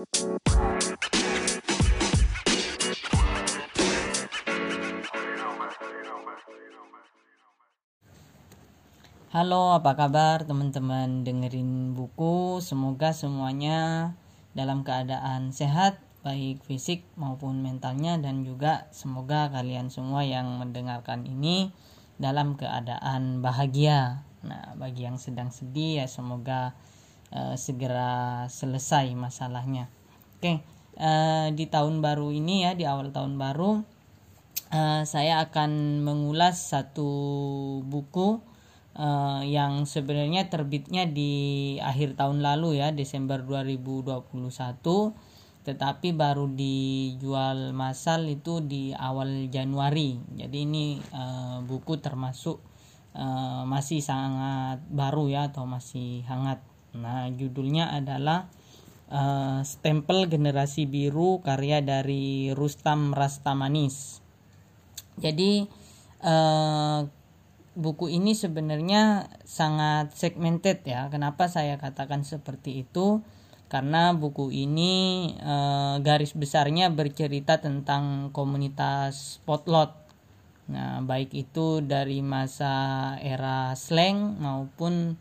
Halo, apa kabar teman-teman dengerin buku? Semoga semuanya dalam keadaan sehat, baik fisik maupun mentalnya dan juga semoga kalian semua yang mendengarkan ini dalam keadaan bahagia. Nah, bagi yang sedang sedih ya semoga uh, segera selesai masalahnya. Oke, uh, di tahun baru ini ya, di awal tahun baru uh, saya akan mengulas satu buku uh, yang sebenarnya terbitnya di akhir tahun lalu ya Desember 2021 tetapi baru dijual massal itu di awal Januari jadi ini uh, buku termasuk uh, masih sangat baru ya atau masih hangat nah judulnya adalah uh, stempel generasi biru karya dari Rustam Rastamanis jadi uh, buku ini sebenarnya sangat segmented ya. Kenapa saya katakan seperti itu? Karena buku ini e, garis besarnya bercerita tentang komunitas potlot. Nah, baik itu dari masa era slang maupun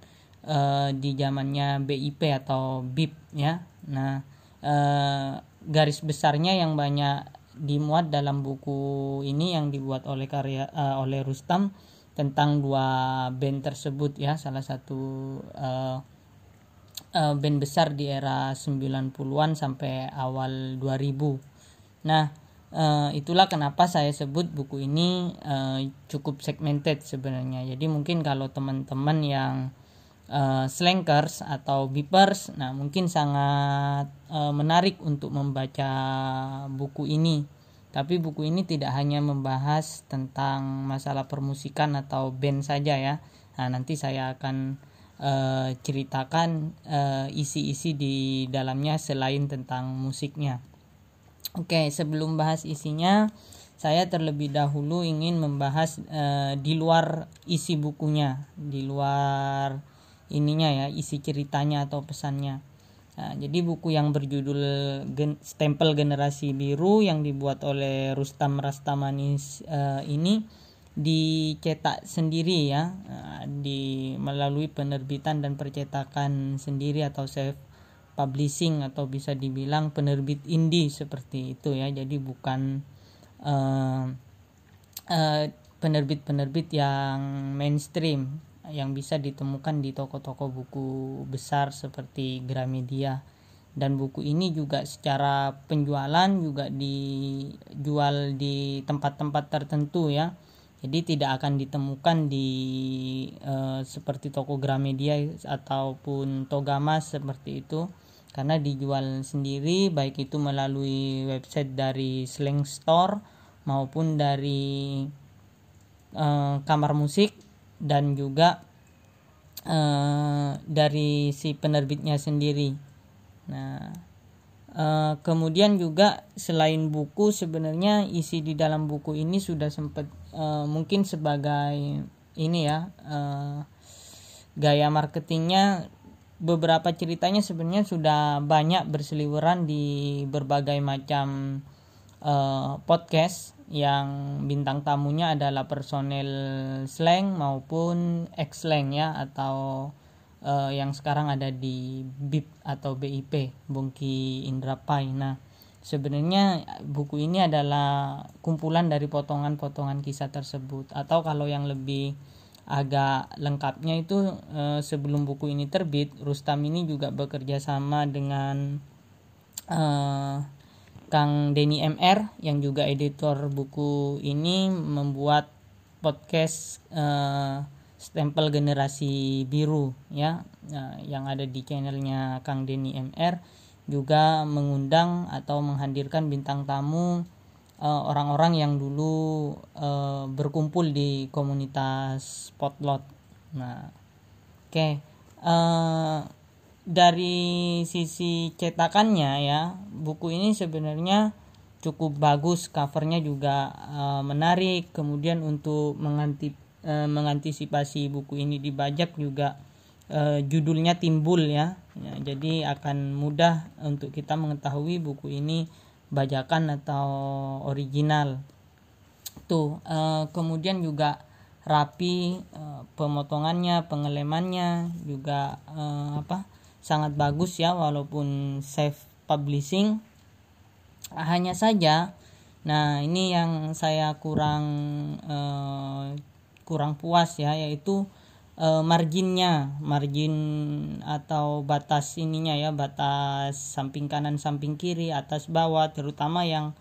e, di zamannya BIP atau BIP ya. Nah, e, garis besarnya yang banyak dimuat dalam buku ini yang dibuat oleh karya uh, oleh Rustam tentang dua band tersebut ya salah satu uh, uh, band besar di era 90-an sampai awal 2000. Nah, uh, itulah kenapa saya sebut buku ini uh, cukup segmented sebenarnya. Jadi mungkin kalau teman-teman yang uh, slankers atau beepers, nah mungkin sangat uh, menarik untuk membaca buku ini tapi buku ini tidak hanya membahas tentang masalah permusikan atau band saja ya. Nah, nanti saya akan uh, ceritakan uh, isi-isi di dalamnya selain tentang musiknya. Oke, sebelum bahas isinya, saya terlebih dahulu ingin membahas uh, di luar isi bukunya, di luar ininya ya, isi ceritanya atau pesannya. Nah, jadi buku yang berjudul Gen Stempel Generasi Biru yang dibuat oleh Rustam Rastamanis uh, ini dicetak sendiri ya uh, di melalui penerbitan dan percetakan sendiri atau self publishing atau bisa dibilang penerbit indie seperti itu ya. Jadi bukan uh, uh, penerbit-penerbit yang mainstream yang bisa ditemukan di toko-toko buku besar seperti Gramedia. Dan buku ini juga secara penjualan juga dijual di tempat-tempat tertentu ya. Jadi tidak akan ditemukan di e, seperti toko Gramedia ataupun Togamas seperti itu. Karena dijual sendiri baik itu melalui website dari Slang Store maupun dari e, kamar musik dan juga uh, dari si penerbitnya sendiri. Nah, uh, kemudian juga selain buku sebenarnya isi di dalam buku ini sudah sempat uh, mungkin sebagai ini ya uh, gaya marketingnya beberapa ceritanya sebenarnya sudah banyak berseliweran di berbagai macam uh, podcast yang bintang tamunya adalah personel slang maupun ex slang ya atau uh, yang sekarang ada di BIP atau BIP Bungki Indrapai. Nah, sebenarnya buku ini adalah kumpulan dari potongan-potongan kisah tersebut atau kalau yang lebih agak lengkapnya itu uh, sebelum buku ini terbit Rustam ini juga bekerja sama dengan uh, Kang Denny MR yang juga editor buku ini membuat podcast uh, stempel generasi biru ya uh, yang ada di channelnya Kang Denny MR juga mengundang atau menghadirkan bintang tamu eh, orang-orang uh, yang dulu uh, berkumpul di komunitas potlot. Nah, oke. Okay. Uh, dari sisi cetakannya ya buku ini sebenarnya cukup bagus covernya juga uh, menarik. Kemudian untuk mengantip, uh, mengantisipasi buku ini dibajak juga uh, judulnya timbul ya. Ya, jadi akan mudah untuk kita mengetahui buku ini bajakan atau original. Tuh uh, kemudian juga rapi uh, pemotongannya pengelemannya juga uh, apa sangat bagus ya walaupun safe publishing hanya saja nah ini yang saya kurang uh, kurang puas ya yaitu uh, marginnya. Margin atau batas ininya ya batas samping kanan samping kiri atas bawah terutama yang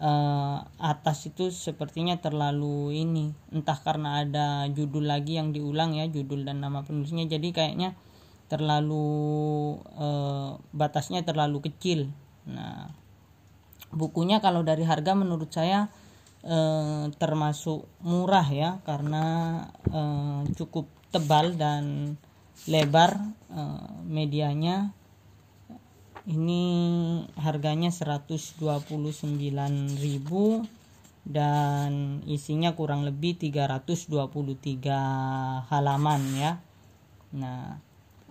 uh, atas itu sepertinya terlalu ini. Entah karena ada judul lagi yang diulang ya judul dan nama penulisnya. Jadi kayaknya terlalu uh, batasnya terlalu kecil. Nah bukunya kalau dari harga menurut saya eh, termasuk murah ya karena eh, cukup tebal dan lebar eh, medianya. Ini harganya 129.000 dan isinya kurang lebih 323 halaman ya. Nah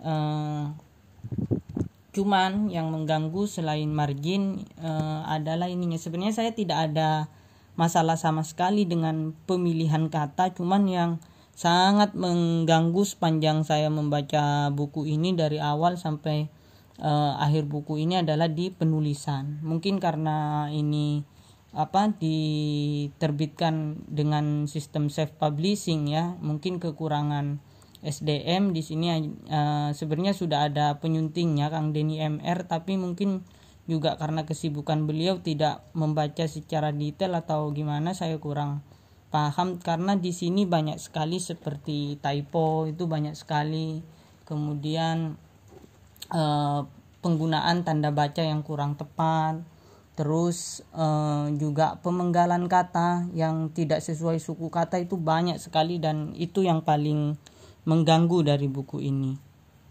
eh, cuman yang mengganggu selain margin uh, adalah ininya. Sebenarnya saya tidak ada masalah sama sekali dengan pemilihan kata cuman yang sangat mengganggu sepanjang saya membaca buku ini dari awal sampai uh, akhir buku ini adalah di penulisan. Mungkin karena ini apa diterbitkan dengan sistem self publishing ya. Mungkin kekurangan SDM di sini uh, sebenarnya sudah ada penyuntingnya Kang Denny MR tapi mungkin juga karena kesibukan beliau tidak membaca secara detail atau gimana saya kurang paham. Karena di sini banyak sekali seperti typo itu banyak sekali. Kemudian uh, penggunaan tanda baca yang kurang tepat. Terus uh, juga pemenggalan kata yang tidak sesuai suku kata itu banyak sekali dan itu yang paling mengganggu dari buku ini.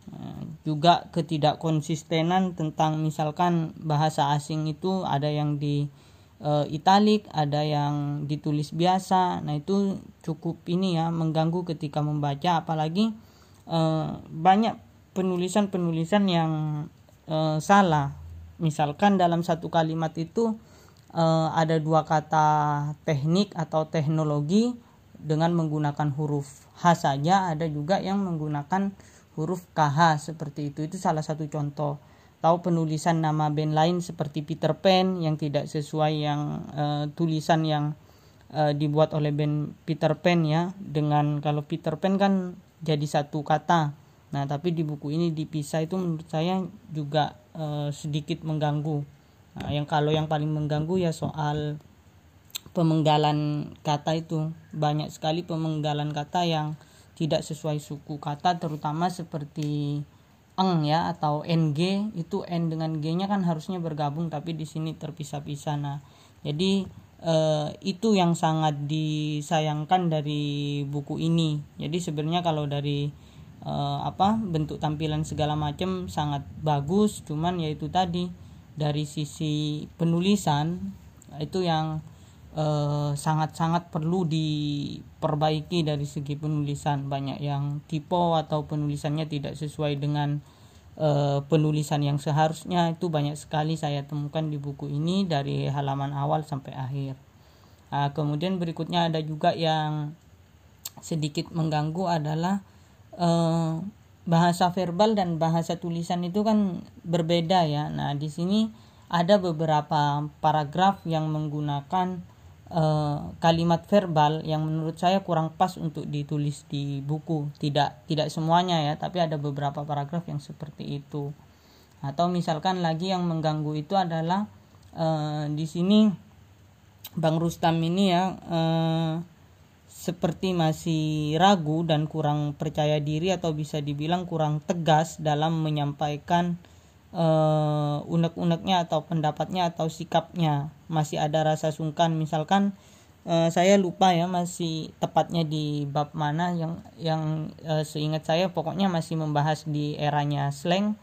Nah, juga ketidakkonsistenan tentang misalkan bahasa asing itu ada yang di e, italik, ada yang ditulis biasa. Nah, itu cukup ini ya mengganggu ketika membaca apalagi e, banyak penulisan-penulisan yang e, salah. Misalkan dalam satu kalimat itu e, ada dua kata teknik atau teknologi dengan menggunakan huruf H saja ada juga yang menggunakan huruf KH seperti itu. Itu salah satu contoh. Tahu penulisan nama band lain seperti Peter Pan yang tidak sesuai yang uh, tulisan yang uh, dibuat oleh band Peter Pan ya. Dengan kalau Peter Pan kan jadi satu kata. Nah tapi di buku ini dipisah itu menurut saya juga uh, sedikit mengganggu. Nah, yang kalau yang paling mengganggu ya soal pemenggalan kata itu. Banyak sekali pemenggalan kata yang tidak sesuai suku kata terutama seperti eng ya atau ng. Itu n dengan g-nya kan harusnya bergabung tapi di sini terpisah-pisah. Nah jadi eh, itu yang sangat disayangkan dari buku ini. Jadi sebenarnya kalau dari eh, apa bentuk tampilan segala macam sangat bagus. Cuman yaitu tadi dari sisi penulisan itu yang Eh, sangat-sangat perlu diperbaiki dari segi penulisan. Banyak yang tipe atau penulisannya tidak sesuai dengan uh, penulisan yang seharusnya. Itu banyak sekali saya temukan di buku ini dari halaman awal sampai akhir. Nah, kemudian berikutnya ada juga yang sedikit mengganggu adalah uh, bahasa verbal dan bahasa tulisan itu kan berbeda ya. Nah di sini ada beberapa paragraf yang menggunakan uh, kalimat verbal yang menurut saya kurang pas untuk ditulis di buku. Tidak tidak semuanya ya tapi ada beberapa paragraf yang seperti itu. Atau misalkan lagi yang mengganggu itu adalah uh, di sini Bang Rustam ini ya uh, seperti masih ragu dan kurang percaya diri atau bisa dibilang kurang tegas dalam menyampaikan uh, unek-uneknya atau pendapatnya atau sikapnya. Masih ada rasa sungkan. Misalkan uh, saya lupa ya masih tepatnya di bab mana yang yang uh, seingat saya pokoknya masih membahas di eranya slang.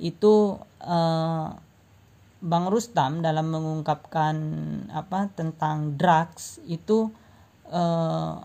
Itu uh, Bang Rustam dalam mengungkapkan apa tentang drugs itu uh,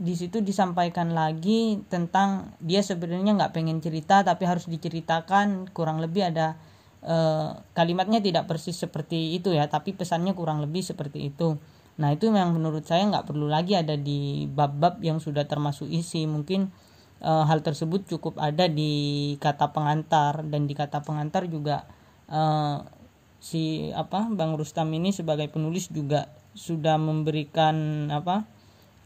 di situ disampaikan lagi tentang dia sebenarnya nggak pengen cerita tapi harus diceritakan. Kurang lebih ada uh, kalimatnya tidak persis seperti itu ya tapi pesannya kurang lebih seperti itu. Nah itu yang menurut saya nggak perlu lagi ada di bab-bab yang sudah termasuk isi. Mungkin uh, hal tersebut cukup ada di kata pengantar dan di kata pengantar juga uh, si apa Bang Rustam ini sebagai penulis juga sudah memberikan apa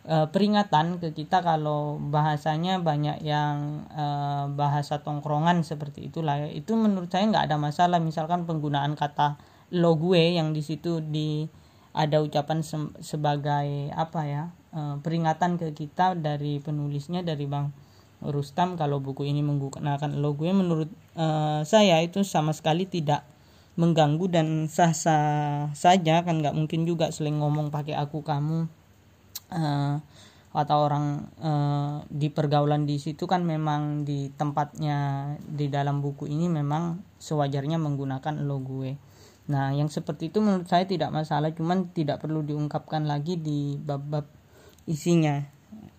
e, peringatan ke kita kalau bahasanya banyak yang e, bahasa tongkrongan seperti itulah. Itu menurut saya nggak ada masalah. Misalkan penggunaan kata lo gue yang di situ di ada ucapan se sebagai apa ya e, peringatan ke kita dari penulisnya dari bang Rustam kalau buku ini menggunakan lo gue menurut e, saya itu sama sekali tidak mengganggu dan sah-sah saja. Kan nggak mungkin juga seling ngomong pakai aku kamu uh, atau orang uh, di pergaulan di situ kan memang di tempatnya di dalam buku ini memang sewajarnya menggunakan lo gue. Nah, yang seperti itu menurut saya tidak masalah, cuman tidak perlu diungkapkan lagi di bab-bab isinya.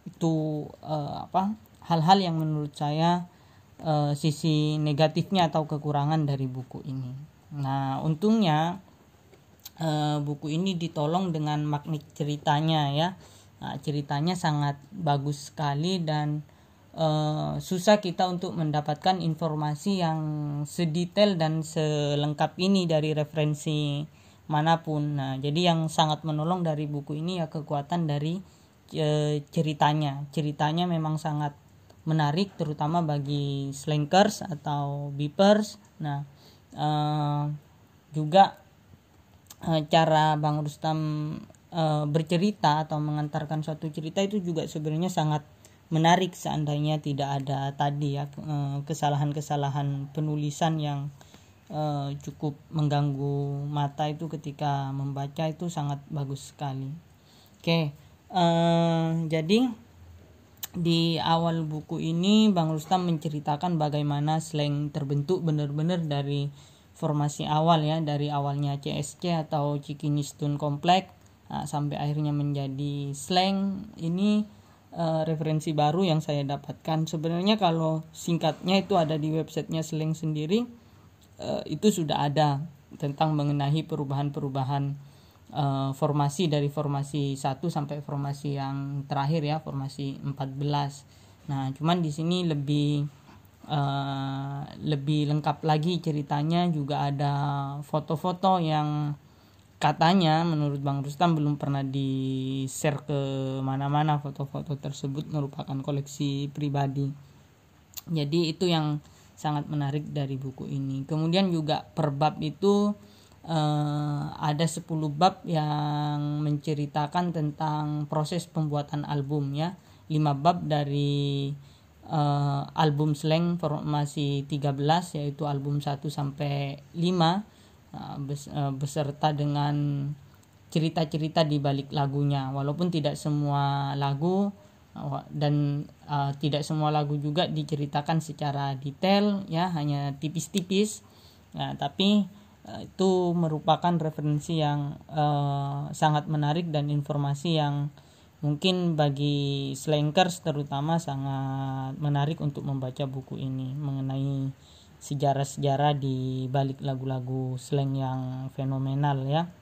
Itu uh, apa? Hal-hal yang menurut saya uh, sisi negatifnya atau kekurangan dari buku ini. Nah, untungnya uh, buku ini ditolong dengan magnet ceritanya ya Nah, ceritanya sangat bagus sekali dan uh, susah kita untuk mendapatkan informasi yang sedetail dan selengkap ini dari referensi mana pun. Nah, jadi yang sangat menolong dari buku ini ya kekuatan dari uh, ceritanya. Ceritanya memang sangat menarik terutama bagi slankers atau beepers. Nah, uh, juga cara Bang Rustam e, bercerita atau mengantarkan suatu cerita itu juga sebenarnya sangat menarik seandainya tidak ada tadi ya kesalahan-kesalahan penulisan yang e, cukup mengganggu mata itu ketika membaca itu sangat bagus sekali. Oke, jadi di awal buku ini Bang Rustam menceritakan bagaimana slang terbentuk benar-benar dari formasi awal ya dari awalnya CSC atau Cikinistun Komplek nah, sampai akhirnya menjadi slang. Ini uh, referensi baru yang saya dapatkan. Sebenarnya kalau singkatnya itu ada di websitenya slang sendiri uh, itu sudah ada tentang mengenai perubahan-perubahan uh, formasi dari formasi 1 sampai formasi yang terakhir ya formasi 14 nah cuman di sini lebih uh, lebih lengkap lagi ceritanya. Juga ada foto-foto yang katanya menurut Bang Rustam belum pernah di share ke mana-mana foto-foto tersebut merupakan koleksi pribadi. Jadi itu yang sangat menarik dari buku ini. Kemudian juga per bab itu uh, ada 10 bab yang menceritakan tentang proses pembuatan album ya. 5 bab dari uh, album slang formasi 13 yaitu album 1 sampai 5 Uh, uh, beserta dengan cerita-cerita di balik lagunya. Walaupun tidak semua lagu uh, dan uh, tidak semua lagu juga diceritakan secara detail ya hanya tipis-tipis. Ya tapi uh, itu merupakan referensi yang uh, sangat menarik dan informasi yang mungkin bagi slankers terutama sangat menarik untuk membaca buku ini mengenai sejarah-sejarah di balik lagu-lagu slang yang fenomenal ya.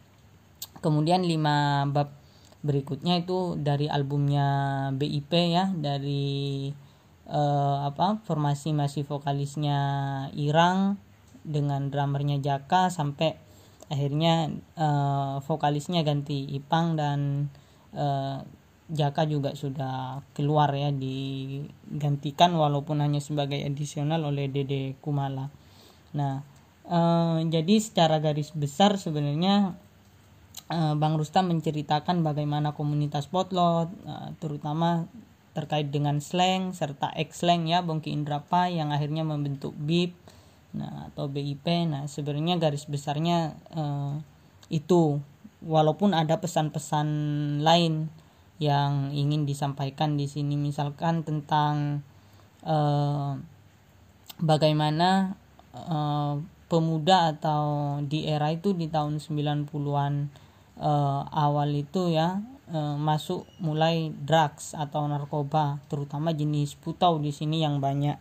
Kemudian lima bab berikutnya itu dari albumnya BIP ya, dari uh, apa formasi masih vokalisnya Irang dengan drummernya Jaka sampai akhirnya uh, vokalisnya ganti Ipang dan uh, Jaka juga sudah keluar ya digantikan walaupun hanya sebagai adisional oleh Dede Kumala. Nah, eh, jadi secara garis besar sebenarnya eh, Bang Rustam menceritakan bagaimana komunitas potlot eh, terutama terkait dengan slang serta X slang ya Bongki Indrapa yang akhirnya membentuk BIP nah atau BIP. Nah, sebenarnya garis besarnya eh, itu walaupun ada pesan-pesan lain yang ingin disampaikan di sini. Misalkan tentang uh, bagaimana uh, pemuda atau di era itu di tahun 90-an uh, eh, awal itu ya uh, masuk mulai drugs atau narkoba terutama jenis putau di sini yang banyak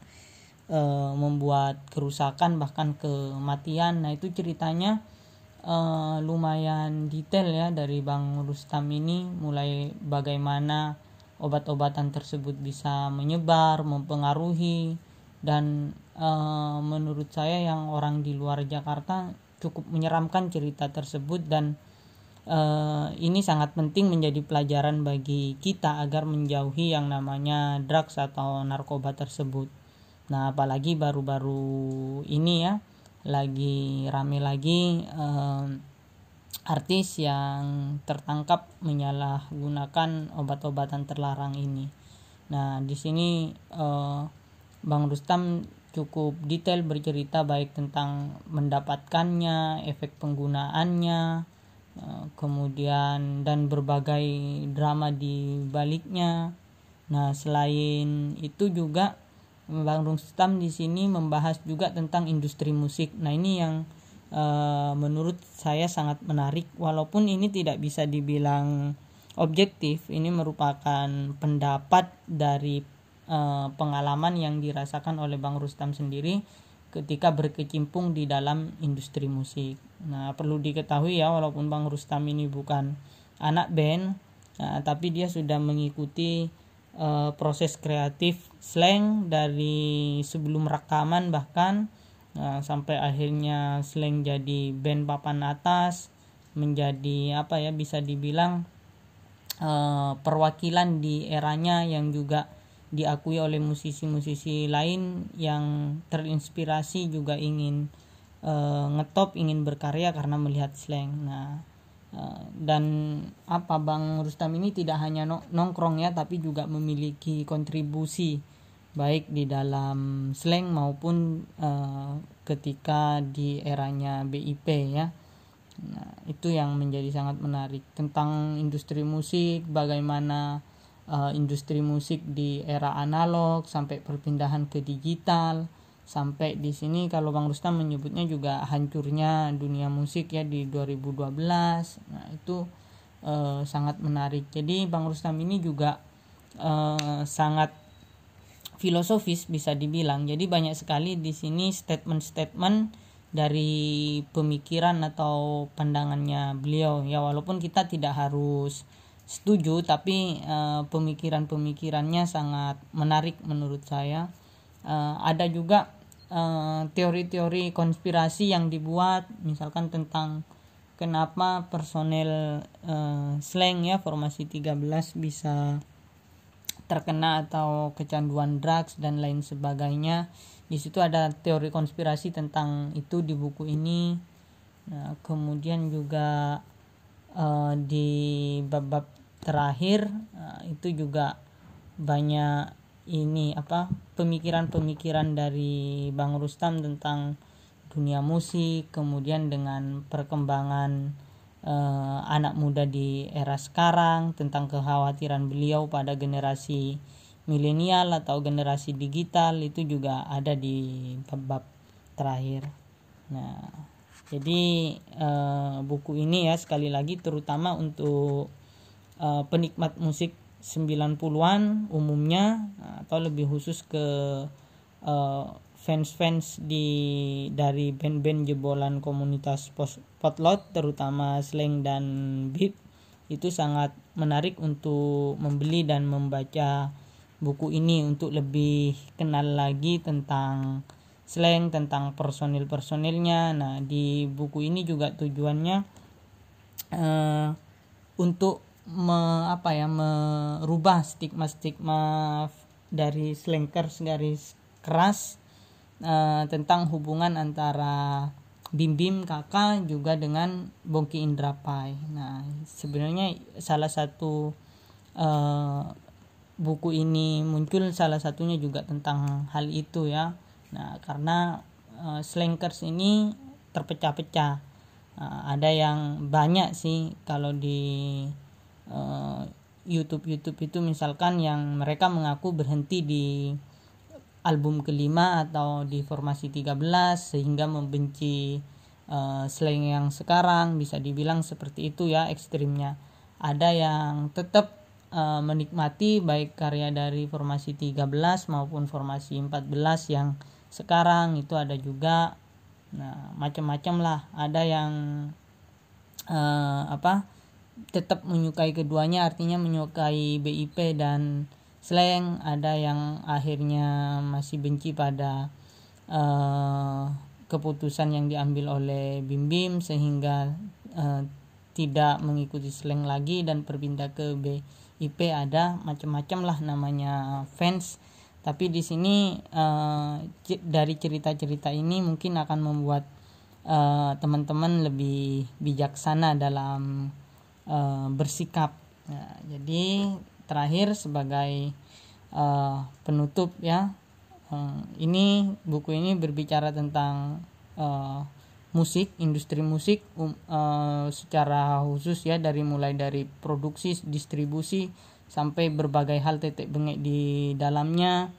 uh, membuat kerusakan bahkan kematian. Nah itu ceritanya uh, lumayan detail ya dari Bang Rustam ini mulai bagaimana obat-obatan tersebut bisa menyebar mempengaruhi dan uh, menurut saya yang orang di luar Jakarta cukup menyeramkan cerita tersebut dan uh, ini sangat penting menjadi pelajaran bagi kita agar menjauhi yang namanya drugs atau narkoba tersebut. Nah, apalagi baru-baru ini ya lagi rame lagi uh, artis yang tertangkap menyalahgunakan obat-obatan terlarang ini. Nah, di sini uh, Bang Rustam cukup detail bercerita baik tentang mendapatkannya, efek penggunaannya, eh, kemudian dan berbagai drama di baliknya. Nah, selain itu juga Bang Rustam di sini membahas juga tentang industri musik. Nah, ini yang uh, menurut saya sangat menarik walaupun ini tidak bisa dibilang objektif. Ini merupakan pendapat dari Eh, pengalaman yang dirasakan oleh Bang Rustam sendiri ketika berkecimpung di dalam industri musik. Nah, perlu diketahui ya walaupun Bang Rustam ini bukan anak band, nah, tapi dia sudah mengikuti uh, proses kreatif slang dari sebelum rekaman bahkan nah, sampai akhirnya slang jadi band papan atas menjadi apa ya bisa dibilang uh, perwakilan di eranya yang juga diakui oleh musisi-musisi lain yang terinspirasi juga ingin uh, ngetop ingin berkarya karena melihat slang. Nah uh, dan apa bang Rustam ini tidak hanya nongkrong ya tapi juga memiliki kontribusi baik di dalam slang maupun uh, ketika di eranya BIP ya. Nah itu yang menjadi sangat menarik tentang industri musik bagaimana uh, industri musik di era analog sampai perpindahan ke digital sampai di sini kalau Bang Rustam menyebutnya juga hancurnya dunia musik ya di 2012 nah itu uh, sangat menarik. Jadi Bang Rustam ini juga uh, sangat filosofis bisa dibilang. Jadi banyak sekali di sini statement-statement dari pemikiran atau pandangannya beliau. Ya walaupun kita tidak harus setuju tapi uh, pemikiran-pemikirannya sangat menarik menurut saya uh, ada juga teori teori-teori konspirasi yang dibuat misalkan tentang kenapa personel uh, slang ya formasi 13 bisa terkena atau kecanduan drugs dan lain sebagainya. Di situ ada teori konspirasi tentang itu di buku ini. Nah, kemudian juga uh, di bab-bab terakhir uh, itu juga banyak ini apa pemikiran-pemikiran dari Bang Rustam tentang dunia musik kemudian dengan perkembangan uh, anak muda di era sekarang tentang kekhawatiran beliau pada generasi milenial atau generasi digital itu juga ada di bab terakhir. Nah, jadi uh, buku ini ya sekali lagi terutama untuk uh, penikmat musik 90-an umumnya atau lebih khusus ke uh, fans-fans di dari band-band jebolan komunitas potlot terutama slang dan beat itu sangat menarik untuk membeli dan membaca buku ini untuk lebih kenal lagi tentang slang tentang personil personilnya nah di buku ini juga tujuannya uh, untuk me, apa ya merubah stigma-stigma dari slankers garis keras uh, tentang hubungan antara Bim Bim kakak juga dengan Bongki Indrapai. Nah sebenarnya salah satu uh, buku ini muncul salah satunya juga tentang hal itu ya. Nah karena uh, slankers ini terpecah-pecah. Uh, ada yang banyak sih kalau di uh, YouTube YouTube itu misalkan yang mereka mengaku berhenti di album kelima atau di formasi 13 sehingga membenci uh, slang yang sekarang bisa dibilang seperti itu ya ekstrimnya. Ada yang tetap uh, menikmati baik karya dari formasi 13 maupun formasi 14 yang sekarang itu ada juga. Nah macam-macam lah. Ada yang uh, apa tetap menyukai keduanya artinya menyukai BIP dan slang ada yang akhirnya masih benci pada uh, keputusan yang diambil oleh Bim Bim sehingga uh, tidak mengikuti slang lagi dan berpindah ke BIP ada macam-macam lah namanya fans. Tapi di sini uh, dari cerita-cerita ini mungkin akan membuat uh, teman-teman lebih bijaksana dalam uh, bersikap. Nah, jadi terakhir sebagai uh, penutup ya uh, ini buku ini berbicara tentang uh, musik industri musik um, uh, secara khusus ya dari mulai dari produksi distribusi sampai berbagai hal tetek bengek di dalamnya.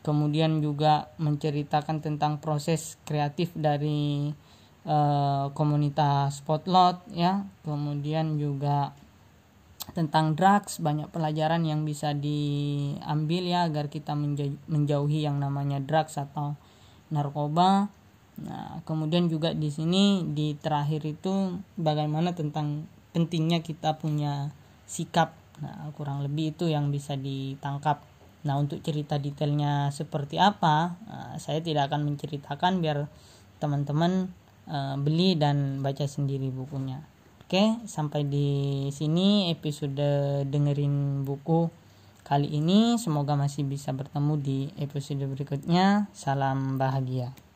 Kemudian juga menceritakan tentang proses kreatif dari uh, komunitas Spotlot ya. Kemudian juga tentang drugs banyak pelajaran yang bisa diambil ya agar kita menjauhi yang namanya drugs atau narkoba. Nah kemudian juga di sini di terakhir itu bagaimana tentang pentingnya kita punya sikap. Nah, kurang lebih itu yang bisa ditangkap. Nah, untuk cerita detailnya seperti apa, uh, saya tidak akan menceritakan biar teman-teman uh, beli dan baca sendiri bukunya. Oke, sampai di sini episode dengerin buku kali ini. Semoga masih bisa bertemu di episode berikutnya. Salam bahagia.